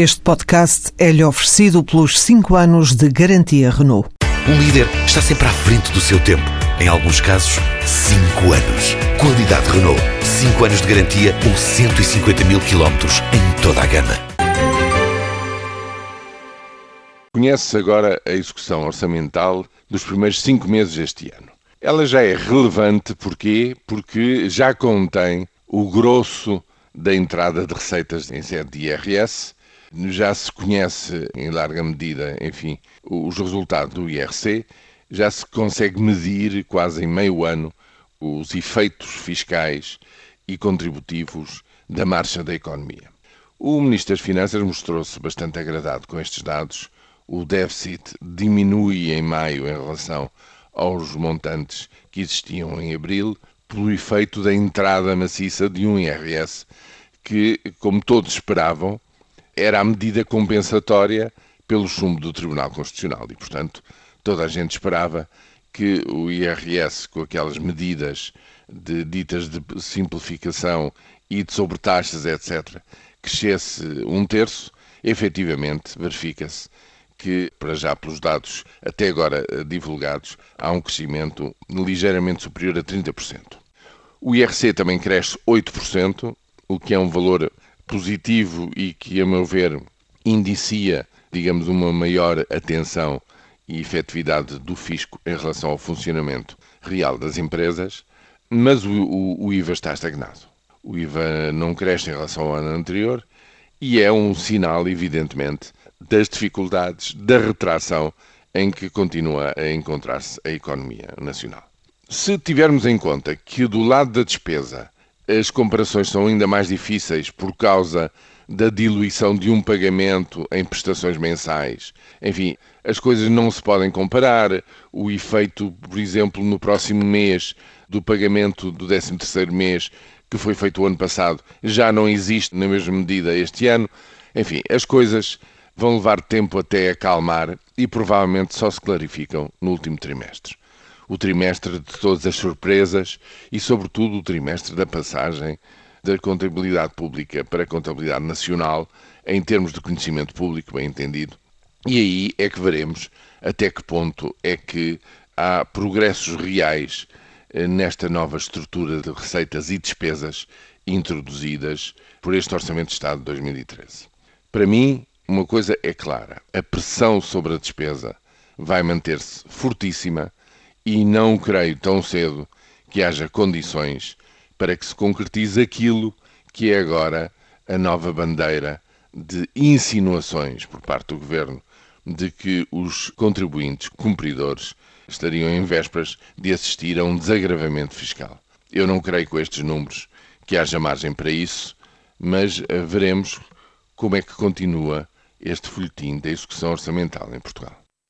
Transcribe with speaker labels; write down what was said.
Speaker 1: Este podcast é-lhe oferecido pelos 5 anos de garantia Renault.
Speaker 2: Um líder está sempre à frente do seu tempo. Em alguns casos, 5 anos. Qualidade Renault. 5 anos de garantia ou 150 mil quilómetros em toda a gama.
Speaker 3: Conhece agora a execução orçamental dos primeiros 5 meses deste ano. Ela já é relevante porquê? Porque já contém o grosso da entrada de receitas em sede de IRS, já se conhece em larga medida, enfim, os resultados do IRC, já se consegue medir quase em meio ano os efeitos fiscais e contributivos da marcha da economia. O Ministro das Finanças mostrou-se bastante agradado com estes dados. O déficit diminui em maio em relação aos montantes que existiam em abril, pelo efeito da entrada maciça de um IRS que, como todos esperavam, era a medida compensatória pelo sumo do Tribunal Constitucional e, portanto, toda a gente esperava que o IRS, com aquelas medidas de, ditas de simplificação e de sobretaxas, etc., crescesse um terço, efetivamente verifica-se que, para já pelos dados até agora eh, divulgados, há um crescimento ligeiramente superior a 30%. O IRC também cresce 8%, o que é um valor positivo e que, a meu ver, indicia, digamos, uma maior atenção e efetividade do fisco em relação ao funcionamento real das empresas, mas o, o, o IVA está estagnado. O IVA não cresce em relação ao ano anterior e é um sinal, evidentemente, das dificuldades da retração em que continua a encontrar-se a economia nacional. Se tivermos em conta que do lado da despesa as comparações são ainda mais difíceis por causa da diluição de um pagamento em prestações mensais. Enfim, as coisas não se podem comparar. O efeito, por exemplo, no próximo mês do pagamento do 13º mês que foi feito o ano passado já não existe na mesma medida este ano. Enfim, as coisas vão levar tempo até acalmar e provavelmente só se clarificam no último trimestre. O trimestre de todas as surpresas e, sobretudo, o trimestre da passagem da contabilidade pública para a contabilidade nacional em termos de conhecimento público, bem entendido. E aí é que veremos até que ponto é que há progressos reais eh, nesta nova estrutura de receitas e despesas introduzidas por este Orçamento de Estado de 2013. Para mim, uma coisa é clara: a pressão sobre a despesa vai manter-se fortíssima e não creio tão cedo que haja condições para que se concretize aquilo que é agora a nova bandeira de insinuações por parte do governo de que os contribuintes cumpridores estariam em vésperas de assistir a um desagravamento fiscal. Eu não creio com estes números que haja margem para isso, mas eh, veremos como é que continua este folhetim da execução orçamental em Portugal.